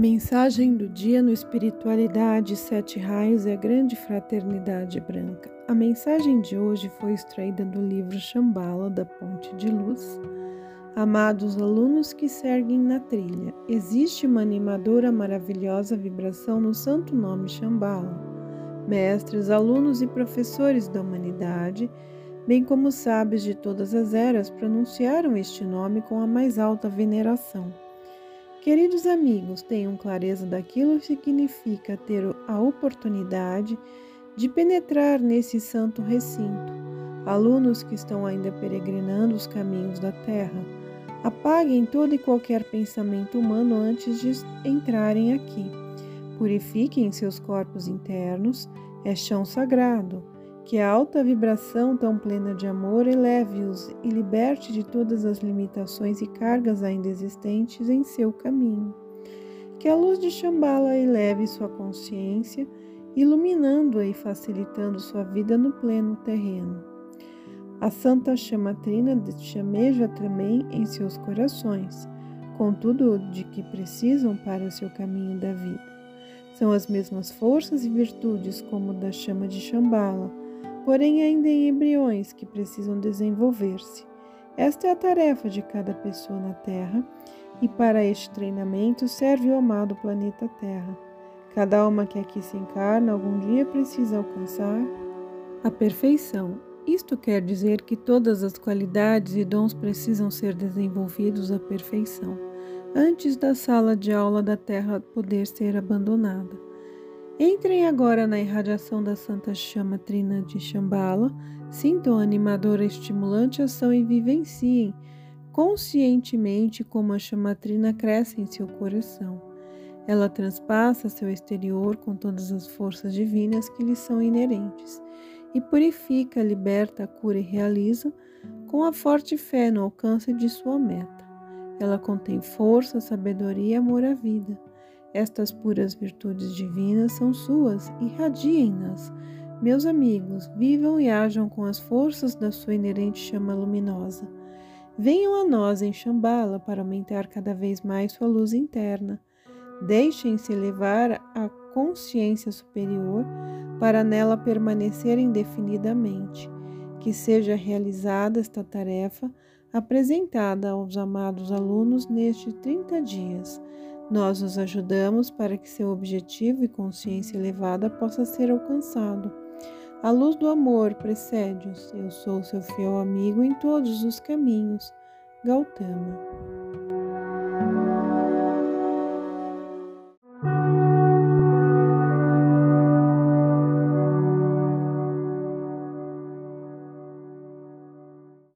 Mensagem do dia no Espiritualidade Sete Raios e a Grande Fraternidade Branca. A mensagem de hoje foi extraída do livro Shambhala da Ponte de Luz. Amados alunos que seguem na trilha, existe uma animadora maravilhosa vibração no santo nome Shambhala. Mestres, alunos e professores da humanidade, bem como sábios de todas as eras, pronunciaram este nome com a mais alta veneração. Queridos amigos, tenham clareza daquilo que significa ter a oportunidade de penetrar nesse santo recinto. Alunos que estão ainda peregrinando os caminhos da terra, apaguem todo e qualquer pensamento humano antes de entrarem aqui. Purifiquem seus corpos internos, é chão sagrado que a alta vibração tão plena de amor eleve-os e liberte de todas as limitações e cargas ainda existentes em seu caminho. Que a luz de Shambhala eleve sua consciência, iluminando-a e facilitando sua vida no pleno terreno. A Santa Chama Trina chameja também em seus corações, com tudo de que precisam para o seu caminho da vida. São as mesmas forças e virtudes como da chama de Shambhala, porém ainda em embriões que precisam desenvolver-se. Esta é a tarefa de cada pessoa na Terra, e para este treinamento serve o amado planeta Terra. Cada alma que aqui se encarna algum dia precisa alcançar a perfeição. Isto quer dizer que todas as qualidades e dons precisam ser desenvolvidos à perfeição, antes da sala de aula da Terra poder ser abandonada. Entrem agora na irradiação da Santa Chama Trina de Shambhala, sintam a animadora estimulante ação e vivenciem conscientemente como a chama trina cresce em seu coração. Ela transpassa seu exterior com todas as forças divinas que lhe são inerentes e purifica, liberta, cura e realiza com a forte fé no alcance de sua meta. Ela contém força, sabedoria e amor à vida estas puras virtudes divinas são suas, irradiem-nas. Meus amigos, vivam e ajam com as forças da sua inerente chama luminosa. Venham a nós em Shambhala para aumentar cada vez mais sua luz interna. Deixem-se levar à consciência superior para nela permanecer indefinidamente. Que seja realizada esta tarefa apresentada aos amados alunos nestes 30 dias nós os ajudamos para que seu objetivo e consciência elevada possa ser alcançado. A luz do amor precede-os. Eu sou seu fiel amigo em todos os caminhos. Gautama.